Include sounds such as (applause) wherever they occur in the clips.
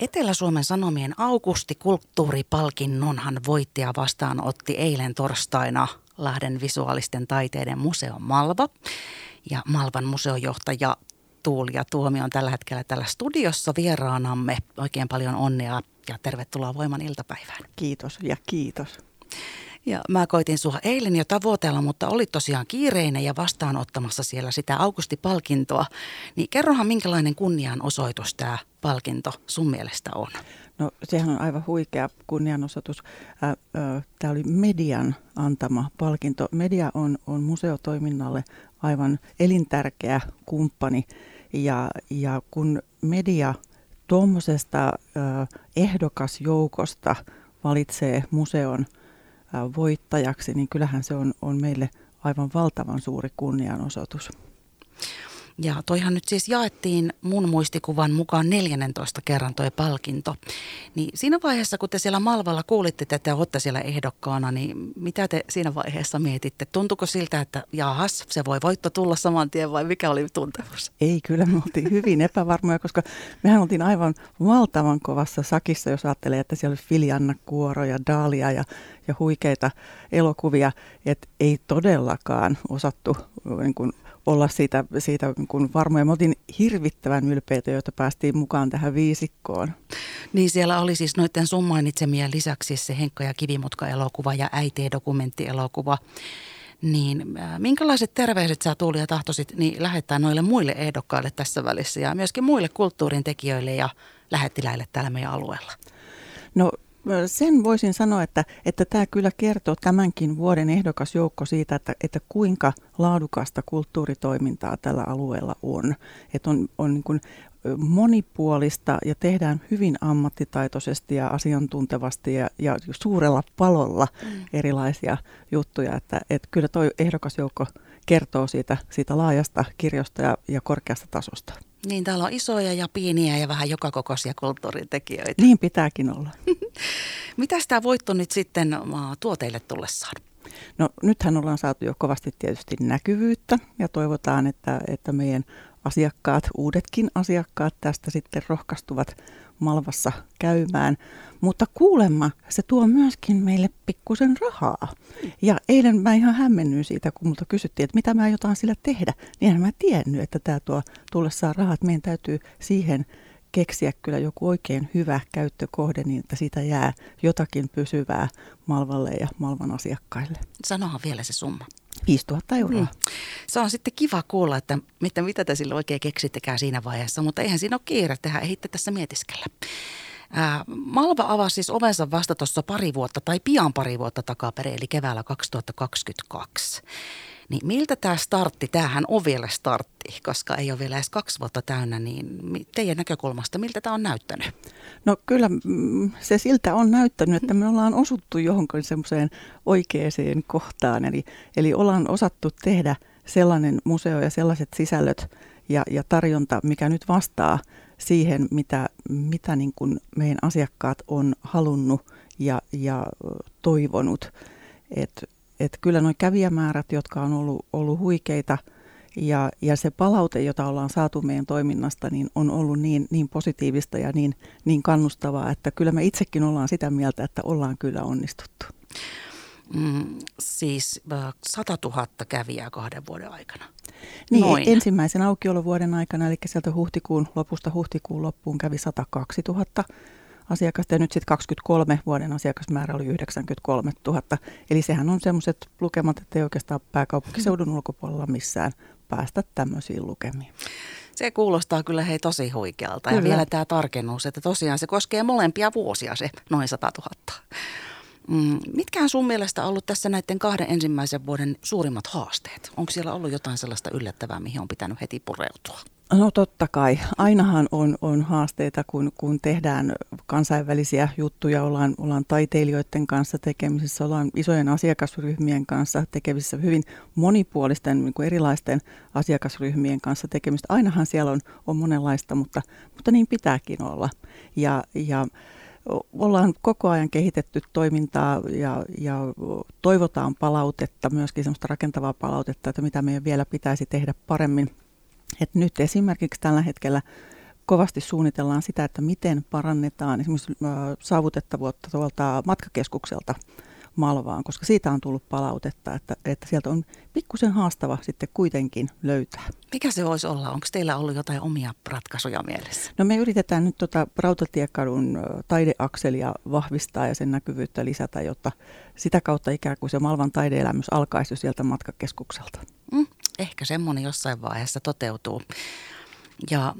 Etelä-Suomen Sanomien Augusti kulttuuripalkinnonhan voittaja vastaanotti eilen torstaina Lahden visuaalisten taiteiden museon Malva. Ja Malvan museojohtaja Tuulia Tuomi on tällä hetkellä tällä studiossa vieraanamme. Oikein paljon onnea ja tervetuloa Voiman iltapäivään. Kiitos ja kiitos. Ja mä koitin sua eilen jo tavoitella, mutta oli tosiaan kiireinen ja vastaanottamassa siellä sitä Augusti-palkintoa. Niin kerrohan minkälainen kunnianosoitus tämä palkinto sun mielestä on? No sehän on aivan huikea kunnianosoitus. Tämä oli median antama palkinto. Media on, on museotoiminnalle aivan elintärkeä kumppani ja, ja kun media tuommoisesta ehdokasjoukosta valitsee museon – voittajaksi, niin kyllähän se on, on meille aivan valtavan suuri kunnianosoitus. Ja toihan nyt siis jaettiin mun muistikuvan mukaan 14 kerran toi palkinto. Niin siinä vaiheessa, kun te siellä Malvalla kuulitte, että te olette siellä ehdokkaana, niin mitä te siinä vaiheessa mietitte? Tuntuko siltä, että jahas, se voi voitto tulla saman tien vai mikä oli tuntemus? Ei, kyllä me oltiin hyvin (laughs) epävarmoja, koska mehän oltiin aivan valtavan kovassa sakissa, jos ajattelee, että siellä oli Filianna Kuoro ja Daalia ja, ja huikeita elokuvia, että ei todellakaan osattu niin kuin, olla siitä, siitä kun varmoja. Me oltiin hirvittävän ylpeitä, joita päästiin mukaan tähän viisikkoon. Niin siellä oli siis noiden sun mainitsemien lisäksi se Henkka ja Kivimutka-elokuva ja äiti-dokumenttielokuva. Niin äh, minkälaiset terveiset sä Tuuli ja tahtoisit niin lähettää noille muille ehdokkaille tässä välissä ja myöskin muille kulttuurin tekijöille ja lähettiläille täällä meidän alueella? No sen voisin sanoa, että, että tämä kyllä kertoo tämänkin vuoden ehdokasjoukko siitä, että, että kuinka laadukasta kulttuuritoimintaa tällä alueella on. Että on, on niin kuin monipuolista ja tehdään hyvin ammattitaitoisesti ja asiantuntevasti ja, ja suurella palolla mm. erilaisia juttuja. Että, että kyllä tuo ehdokasjoukko kertoo siitä, siitä laajasta kirjosta ja, ja korkeasta tasosta. Niin, täällä on isoja ja pieniä ja vähän joka kokoisia kulttuuritekijöitä. Niin pitääkin olla. (laughs) Mitä tämä voitto nyt sitten tuo teille tullessaan? No nythän ollaan saatu jo kovasti tietysti näkyvyyttä ja toivotaan, että, että meidän asiakkaat, uudetkin asiakkaat tästä sitten rohkaistuvat Malvassa käymään. Mutta kuulemma se tuo myöskin meille pikkusen rahaa. Ja eilen mä ihan hämmennyin siitä, kun multa kysyttiin, että mitä mä jotain sillä tehdä. Niin mä tiennyt, että tämä tuo tullessaan rahat. Meidän täytyy siihen keksiä kyllä joku oikein hyvä käyttökohde niin, että siitä jää jotakin pysyvää Malvalle ja Malvan asiakkaille. Sanohan vielä se summa. 5000 euroa. Mm. Se on sitten kiva kuulla, että mitä, mitä te sille oikein keksittekään siinä vaiheessa, mutta eihän siinä ole kiire tehdä, ehitte tässä mietiskellä. Ää, Malva avasi siis ovensa vasta tuossa pari vuotta tai pian pari vuotta takaperin, eli keväällä 2022. Niin miltä tämä startti, tämähän on vielä startti, koska ei ole vielä edes kaksi vuotta täynnä, niin teidän näkökulmasta miltä tämä on näyttänyt? No kyllä mm, se siltä on näyttänyt, että me ollaan osuttu johonkin semmoiseen oikeaan kohtaan, eli, eli ollaan osattu tehdä sellainen museo ja sellaiset sisällöt ja, ja tarjonta, mikä nyt vastaa siihen, mitä, mitä niin kuin meidän asiakkaat on halunnut ja, ja toivonut. Että että kyllä nuo kävijämäärät, jotka on ollut, ollut huikeita ja, ja se palaute, jota ollaan saatu meidän toiminnasta, niin on ollut niin, niin positiivista ja niin, niin kannustavaa, että kyllä me itsekin ollaan sitä mieltä, että ollaan kyllä onnistuttu. Mm, siis 100 000 kävijää kahden vuoden aikana. Niin, Noin. ensimmäisen aukiolovuoden aikana, eli sieltä huhtikuun lopusta huhtikuun loppuun kävi 102 000 asiakasta ja nyt sitten 23 vuoden asiakasmäärä oli 93 000. Eli sehän on semmoiset lukemat, että ei oikeastaan pääkaupunkiseudun ulkopuolella missään päästä tämmöisiin lukemiin. Se kuulostaa kyllä hei tosi huikealta. Kyllä. Ja vielä tämä tarkennus, että tosiaan se koskee molempia vuosia se noin 100 000. Mm, mitkä on sun mielestä ollut tässä näiden kahden ensimmäisen vuoden suurimmat haasteet? Onko siellä ollut jotain sellaista yllättävää, mihin on pitänyt heti pureutua? No totta kai. Ainahan on, on haasteita, kun, kun tehdään kansainvälisiä juttuja, ollaan, ollaan taiteilijoiden kanssa tekemisissä, ollaan isojen asiakasryhmien kanssa tekemisissä, hyvin monipuolisten niin kuin erilaisten asiakasryhmien kanssa tekemistä. Ainahan siellä on, on monenlaista, mutta, mutta niin pitääkin olla. Ja, ja ollaan koko ajan kehitetty toimintaa ja, ja toivotaan palautetta, myöskin semmoista rakentavaa palautetta, että mitä meidän vielä pitäisi tehdä paremmin. Et nyt esimerkiksi tällä hetkellä kovasti suunnitellaan sitä, että miten parannetaan esimerkiksi saavutettavuutta tuolta matkakeskukselta Malvaan, koska siitä on tullut palautetta, että, että sieltä on pikkusen haastava sitten kuitenkin löytää. Mikä se voisi olla? Onko teillä ollut jotain omia ratkaisuja mielessä? No me yritetään nyt tuota Rautatiekadun taideakselia vahvistaa ja sen näkyvyyttä lisätä, jotta sitä kautta ikään kuin se Malvan taideelämys alkaisi sieltä matkakeskukselta. Mm, ehkä semmoinen jossain vaiheessa toteutuu. Ja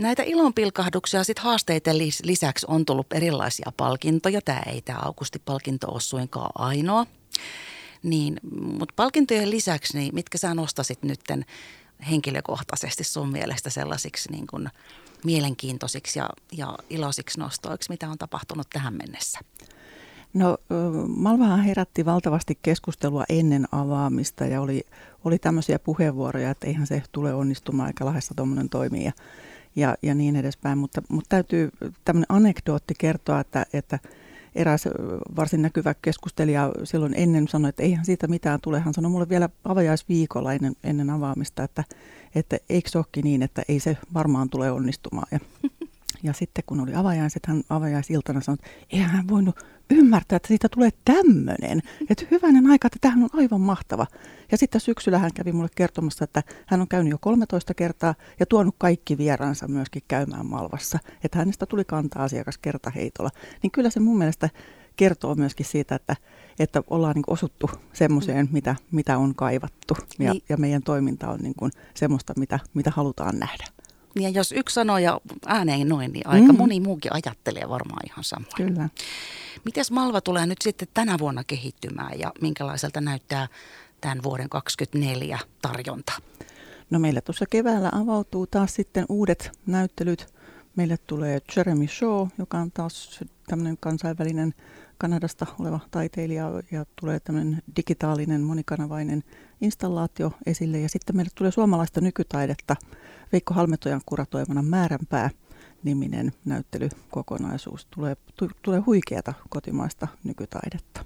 näitä ilonpilkahduksia sit haasteiden lisäksi on tullut erilaisia palkintoja. Tämä ei tämä Augusti-palkinto ole suinkaan ainoa. Niin, mutta palkintojen lisäksi, niin mitkä sä nostasit nytten henkilökohtaisesti sun mielestä sellaisiksi niin kuin mielenkiintoisiksi ja, ja iloisiksi nostoiksi, mitä on tapahtunut tähän mennessä? No Malvahan herätti valtavasti keskustelua ennen avaamista ja oli, oli tämmöisiä puheenvuoroja, että eihän se tule onnistumaan eikä lahdessa tuommoinen toimii ja, ja, ja niin edespäin. Mutta, mutta täytyy tämmöinen anekdootti kertoa, että, että eräs varsin näkyvä keskustelija silloin ennen sanoi, että eihän siitä mitään tule. Hän sanoi mulle vielä avajaisviikolla ennen, ennen avaamista, että, että eikö se niin, että ei se varmaan tule onnistumaan. Ja, (laughs) ja sitten kun oli avajaiset, hän avajaisiltana sanoi, että eihän hän voinut ymmärtää, että siitä tulee tämmöinen. Että hyvänen aika, että tämähän on aivan mahtava. Ja sitten syksyllä hän kävi mulle kertomassa, että hän on käynyt jo 13 kertaa ja tuonut kaikki vieraansa myöskin käymään Malvassa. Että hänestä tuli kanta-asiakas kertaheitolla. Niin kyllä se mun mielestä kertoo myöskin siitä, että, että ollaan niin osuttu semmoiseen, mitä, mitä on kaivattu. Ja, niin. ja meidän toiminta on niin kuin semmoista, mitä, mitä halutaan nähdä. Ja jos yksi sanoo ja ääneen noin, niin aika mm. moni muukin ajattelee varmaan ihan samoin. Kyllä. Miten Malva tulee nyt sitten tänä vuonna kehittymään ja minkälaiselta näyttää tämän vuoden 2024 tarjonta? No meillä tuossa keväällä avautuu taas sitten uudet näyttelyt. Meille tulee Jeremy Shaw, joka on taas tämmöinen kansainvälinen Kanadasta oleva taiteilija ja tulee tämmöinen digitaalinen monikanavainen installaatio esille. Ja sitten meille tulee suomalaista nykytaidetta Veikko Halmetojan kuratoimana Määränpää niminen näyttelykokonaisuus. Tulee, tulee huikeata kotimaista nykytaidetta.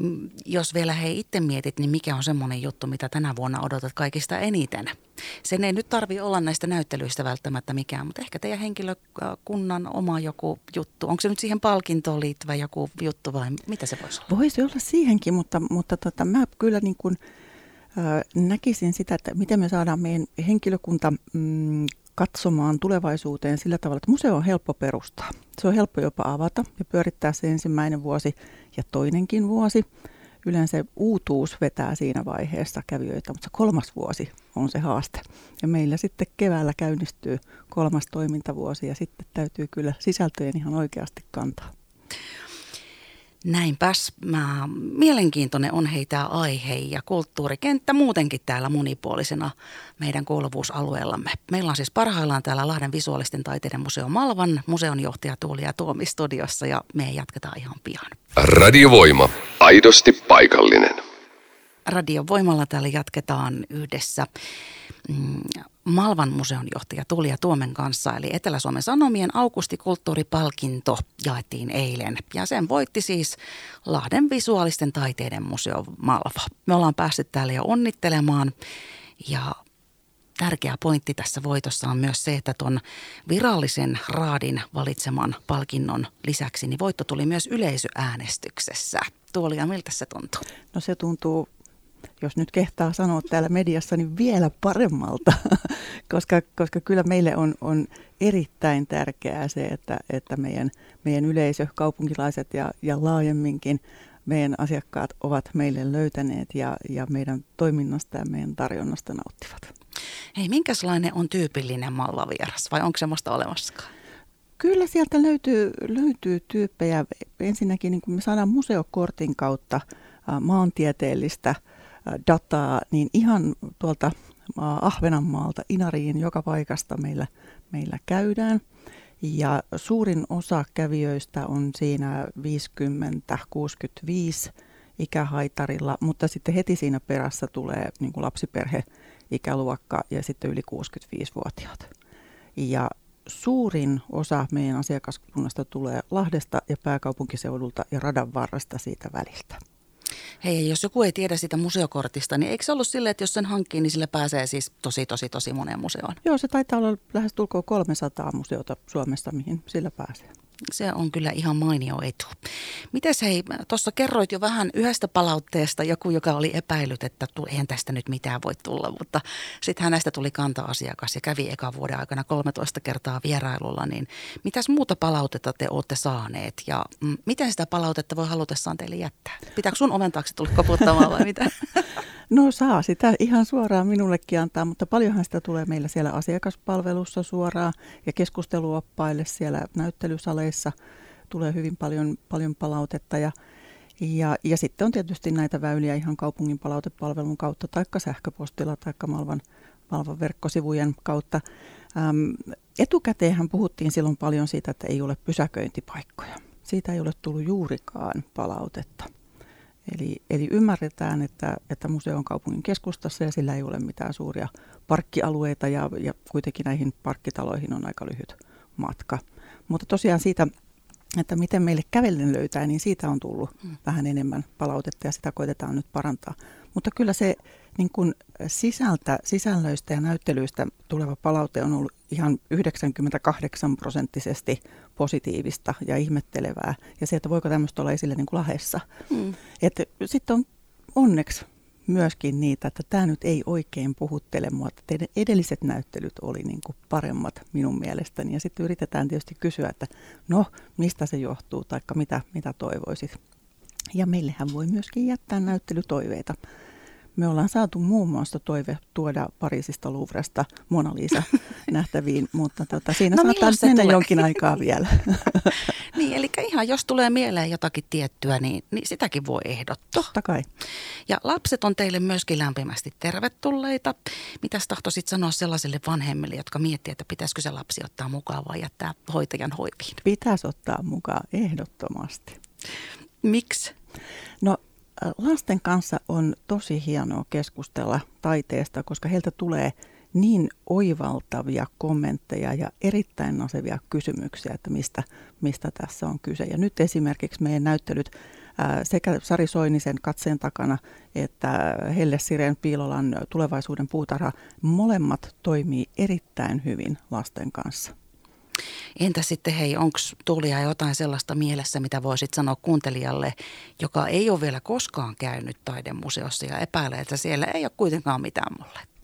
Mm, jos vielä hei itse mietit, niin mikä on semmoinen juttu, mitä tänä vuonna odotat kaikista eniten? Sen ei nyt tarvi olla näistä näyttelyistä välttämättä mikään, mutta ehkä teidän henkilökunnan oma joku juttu. Onko se nyt siihen palkintoon liittyvä joku juttu vai mitä se voisi olla? Voisi olla siihenkin, mutta, mutta tota, mä kyllä niin kuin, äh, näkisin sitä, että miten me saadaan meidän henkilökunta mm, katsomaan tulevaisuuteen sillä tavalla, että museo on helppo perustaa. Se on helppo jopa avata ja pyörittää se ensimmäinen vuosi ja toinenkin vuosi. Yleensä uutuus vetää siinä vaiheessa kävijöitä, mutta se kolmas vuosi on se haaste. Ja meillä sitten keväällä käynnistyy kolmas toimintavuosi ja sitten täytyy kyllä sisältöjen ihan oikeasti kantaa. Näinpäs. Mä, mielenkiintoinen on heitä aihe ja kulttuurikenttä muutenkin täällä monipuolisena meidän kuuluvuusalueellamme. Meillä on siis parhaillaan täällä Lahden visuaalisten taiteiden museo Malvan museonjohtaja Tuuli ja Tuomi studiossa ja me jatketaan ihan pian. Radiovoima. Aidosti paikallinen. Radiovoimalla täällä jatketaan yhdessä mm, Malvan museon johtaja Tulia Tuomen kanssa, eli Etelä-Suomen Sanomien Augustikulttuuripalkinto jaettiin eilen. Ja sen voitti siis Lahden visuaalisten taiteiden museo Malva. Me ollaan päässyt täällä jo onnittelemaan ja tärkeä pointti tässä voitossa on myös se, että tuon virallisen raadin valitseman palkinnon lisäksi niin voitto tuli myös yleisöäänestyksessä. Tuolia, miltä se tuntuu? No se tuntuu jos nyt kehtaa sanoa täällä mediassa, niin vielä paremmalta, (laughs) koska, koska kyllä meille on, on erittäin tärkeää se, että, että meidän, meidän yleisö, kaupunkilaiset ja, ja laajemminkin meidän asiakkaat ovat meille löytäneet ja, ja meidän toiminnasta ja meidän tarjonnasta nauttivat. Hei, minkälainen on tyypillinen mallavieras vai onko semmoista olemassakaan? Kyllä sieltä löytyy, löytyy tyyppejä. Ensinnäkin niin kun me saadaan museokortin kautta maantieteellistä – dataa, niin ihan tuolta Ahvenanmaalta Inariin joka paikasta meillä, meillä käydään. Ja suurin osa kävijöistä on siinä 50-65 ikähaitarilla, mutta sitten heti siinä perässä tulee niin kuin lapsiperhe ikäluokka ja sitten yli 65-vuotiaat. Ja suurin osa meidän asiakaskunnasta tulee Lahdesta ja pääkaupunkiseudulta ja radan varresta siitä väliltä. Hei, jos joku ei tiedä sitä museokortista, niin eikö se ollut silleen, että jos sen hankkii, niin sille pääsee siis tosi, tosi, tosi moneen museoon? Joo, se taitaa olla lähes tulkoon 300 museota Suomessa, mihin sillä pääsee. Se on kyllä ihan mainio etu. Mites hei, tuossa kerroit jo vähän yhdestä palautteesta, joku joka oli epäillyt, että eihän tästä nyt mitään voi tulla, mutta sitten hänestä tuli kanta-asiakas ja kävi eka vuoden aikana 13 kertaa vierailulla, niin mitäs muuta palautetta te olette saaneet ja mm, miten sitä palautetta voi halutessaan teille jättää? Pitääkö sun oven taakse tulla koputtamaan vai mitä? (laughs) No saa sitä ihan suoraan minullekin antaa, mutta paljonhan sitä tulee meillä siellä asiakaspalvelussa suoraan ja keskusteluoppaille siellä näyttelysaleissa tulee hyvin paljon, paljon palautetta ja, ja, ja sitten on tietysti näitä väyliä ihan kaupungin palautepalvelun kautta taikka sähköpostilla taikka Malvan, Malvan verkkosivujen kautta. Äm, etukäteenhän puhuttiin silloin paljon siitä, että ei ole pysäköintipaikkoja. Siitä ei ole tullut juurikaan palautetta. Eli, eli ymmärretään, että, että museo on kaupungin keskustassa ja sillä ei ole mitään suuria parkkialueita ja, ja kuitenkin näihin parkkitaloihin on aika lyhyt matka. Mutta tosiaan siitä, että miten meille kävellen löytää, niin siitä on tullut hmm. vähän enemmän palautetta ja sitä koitetaan nyt parantaa. Mutta kyllä se niin kuin sisältä, sisällöistä ja näyttelyistä tuleva palaute on ollut ihan 98 prosenttisesti positiivista ja ihmettelevää. Ja se, että voiko tämmöistä olla esille niin kuin lahessa. Mm. Sitten on onneksi myöskin niitä, että tämä nyt ei oikein puhuttele mua, että teidän edelliset näyttelyt oli niin kuin paremmat minun mielestäni. Ja sitten yritetään tietysti kysyä, että no, mistä se johtuu, tai mitä, mitä toivoisit. Ja meillähän voi myöskin jättää näyttelytoiveita. Me ollaan saatu muun muassa toive tuoda Pariisista Louvresta Mona Lisa (laughs) nähtäviin, mutta tota, siinä no, saattaa mennä tulee? jonkin aikaa vielä. (laughs) niin, eli ihan jos tulee mieleen jotakin tiettyä, niin, niin sitäkin voi ehdottaa. Totta kai. Ja lapset on teille myöskin lämpimästi tervetulleita. Mitäs tahtoisit sanoa sellaisille vanhemmille, jotka miettii, että pitäisikö se lapsi ottaa mukaan vai jättää hoitajan hoiviin? Pitäisi ottaa mukaan ehdottomasti. Miksi? No lasten kanssa on tosi hienoa keskustella taiteesta, koska heiltä tulee niin oivaltavia kommentteja ja erittäin nasevia kysymyksiä, että mistä, mistä tässä on kyse. Ja nyt esimerkiksi meidän näyttelyt sekä Sari Soinisen katseen takana että Helle Siren Piilolan tulevaisuuden puutarha, molemmat toimii erittäin hyvin lasten kanssa. Entä sitten hei, onko Tuulia jotain sellaista mielessä, mitä voisit sanoa kuuntelijalle, joka ei ole vielä koskaan käynyt taidemuseossa ja epäilee, että siellä ei ole kuitenkaan mitään mulle?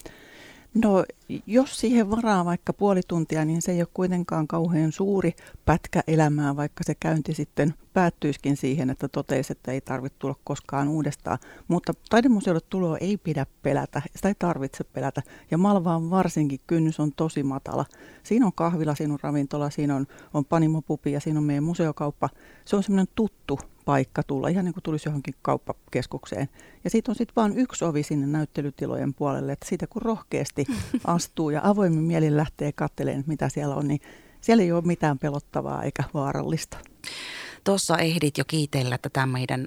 No jos siihen varaa vaikka puoli tuntia, niin se ei ole kuitenkaan kauhean suuri pätkä elämää, vaikka se käynti sitten päättyisikin siihen, että toteisi, että ei tarvitse tulla koskaan uudestaan. Mutta taidemuseolle tuloa ei pidä pelätä, sitä ei tarvitse pelätä. Ja Malvaan varsinkin kynnys on tosi matala. Siinä on kahvila, siinä on ravintola, siinä on, on panimopupi ja siinä on meidän museokauppa. Se on semmoinen tuttu paikka tulla, ihan niin kuin tulisi johonkin kauppakeskukseen. Ja siitä on sitten vain yksi ovi sinne näyttelytilojen puolelle, että siitä kun rohkeasti (laughs) astuu ja avoimin mielin lähtee katselemaan, mitä siellä on, niin siellä ei ole mitään pelottavaa eikä vaarallista. Tuossa ehdit jo kiitellä tätä meidän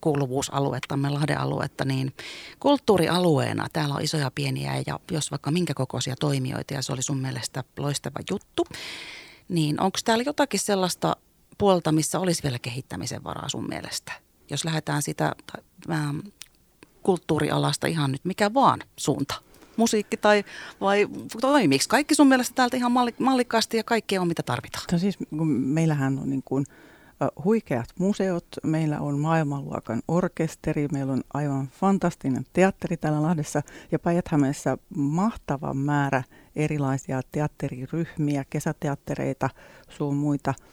kuuluvuusaluettamme, Lahden aluetta, niin kulttuurialueena täällä on isoja pieniä ja jos vaikka minkä kokoisia toimijoita ja se oli sun mielestä loistava juttu, niin onko täällä jotakin sellaista puolta, missä olisi vielä kehittämisen varaa sun mielestä? Jos lähdetään sitä ähm, kulttuurialasta ihan nyt mikä vaan suunta. Musiikki tai vai toimiiko kaikki sun mielestä täältä ihan mallikkaasti ja kaikkea on mitä tarvitaan? No siis meillähän on niin kuin huikeat museot, meillä on maailmanluokan orkesteri, meillä on aivan fantastinen teatteri täällä Lahdessa. Ja päijät mahtava määrä erilaisia teatteriryhmiä, kesäteattereita, sun muita –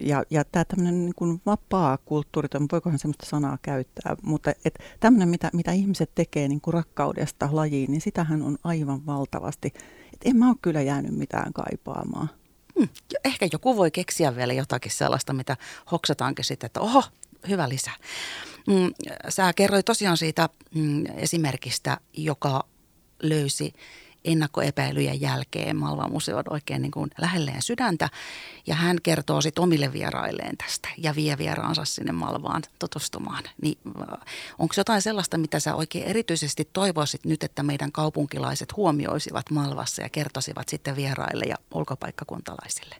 ja, ja tämä tämmöinen niin kuin vapaa kulttuuri, voikohan semmoista sanaa käyttää, mutta et tämmöinen, mitä, mitä ihmiset tekee niin kuin rakkaudesta lajiin, niin sitähän on aivan valtavasti. Et en mä ole kyllä jäänyt mitään kaipaamaan. Hmm, ehkä joku voi keksiä vielä jotakin sellaista, mitä hoksataankin sitten, että oho, hyvä lisä. Mm, sä kerroit tosiaan siitä mm, esimerkistä, joka löysi ennakkoepäilyjen jälkeen Malvan on oikein niin kuin lähelleen sydäntä. Ja hän kertoo sitten omille vierailleen tästä ja vie vieraansa sinne Malvaan tutustumaan. Niin äh, onko jotain sellaista, mitä sä oikein erityisesti toivoisit nyt, että meidän kaupunkilaiset huomioisivat Malvassa ja kertoisivat sitten vieraille ja ulkopaikkakuntalaisille?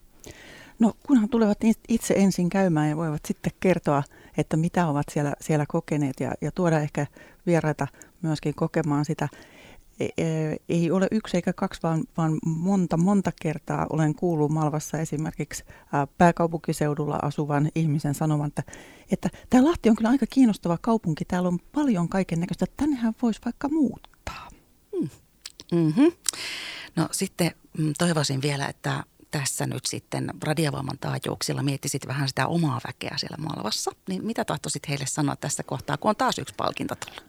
No kunhan tulevat itse ensin käymään ja voivat sitten kertoa, että mitä ovat siellä, siellä kokeneet ja, ja tuoda ehkä vieraita myöskin kokemaan sitä. Ei ole yksi eikä kaksi, vaan, vaan monta, monta kertaa olen kuullut Malvassa esimerkiksi pääkaupunkiseudulla asuvan ihmisen sanovan, että, että tämä Lahti on kyllä aika kiinnostava kaupunki, täällä on paljon kaiken näköistä, tännehän voisi vaikka muuttaa. Hmm. Mm-hmm. No sitten mm, toivoisin vielä, että tässä nyt sitten radiovoiman taajuuksilla miettisit vähän sitä omaa väkeä siellä Malvassa, niin mitä tahtoisit heille sanoa tässä kohtaa, kun on taas yksi palkinto tullut?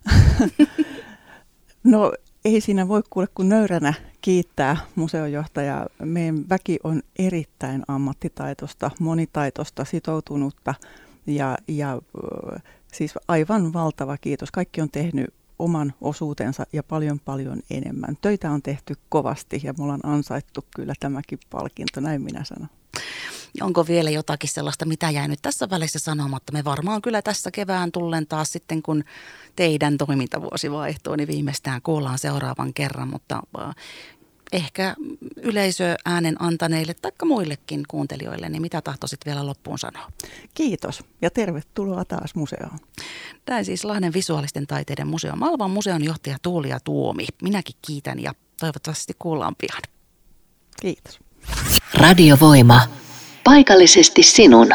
(laughs) no ei siinä voi kuule kuin nöyränä kiittää museojohtajaa. Meidän väki on erittäin ammattitaitosta, monitaitosta, sitoutunutta ja, ja siis aivan valtava kiitos. Kaikki on tehnyt oman osuutensa ja paljon paljon enemmän. Töitä on tehty kovasti ja me ollaan ansaittu kyllä tämäkin palkinto, näin minä sanon. Onko vielä jotakin sellaista, mitä jäi nyt tässä välissä sanomatta? Me varmaan kyllä tässä kevään tullen taas sitten, kun teidän toimintavuosi vaihtuu, niin viimeistään kuullaan seuraavan kerran, mutta äh, ehkä yleisöäänen antaneille tai muillekin kuuntelijoille, niin mitä tahtoisit vielä loppuun sanoa? Kiitos ja tervetuloa taas museoon. Tämä siis Lahden visuaalisten taiteiden museo. Malvan museon johtaja Tuulia Tuomi. Minäkin kiitän ja toivottavasti kuullaan pian. Kiitos. Radiovoima. Paikallisesti sinun.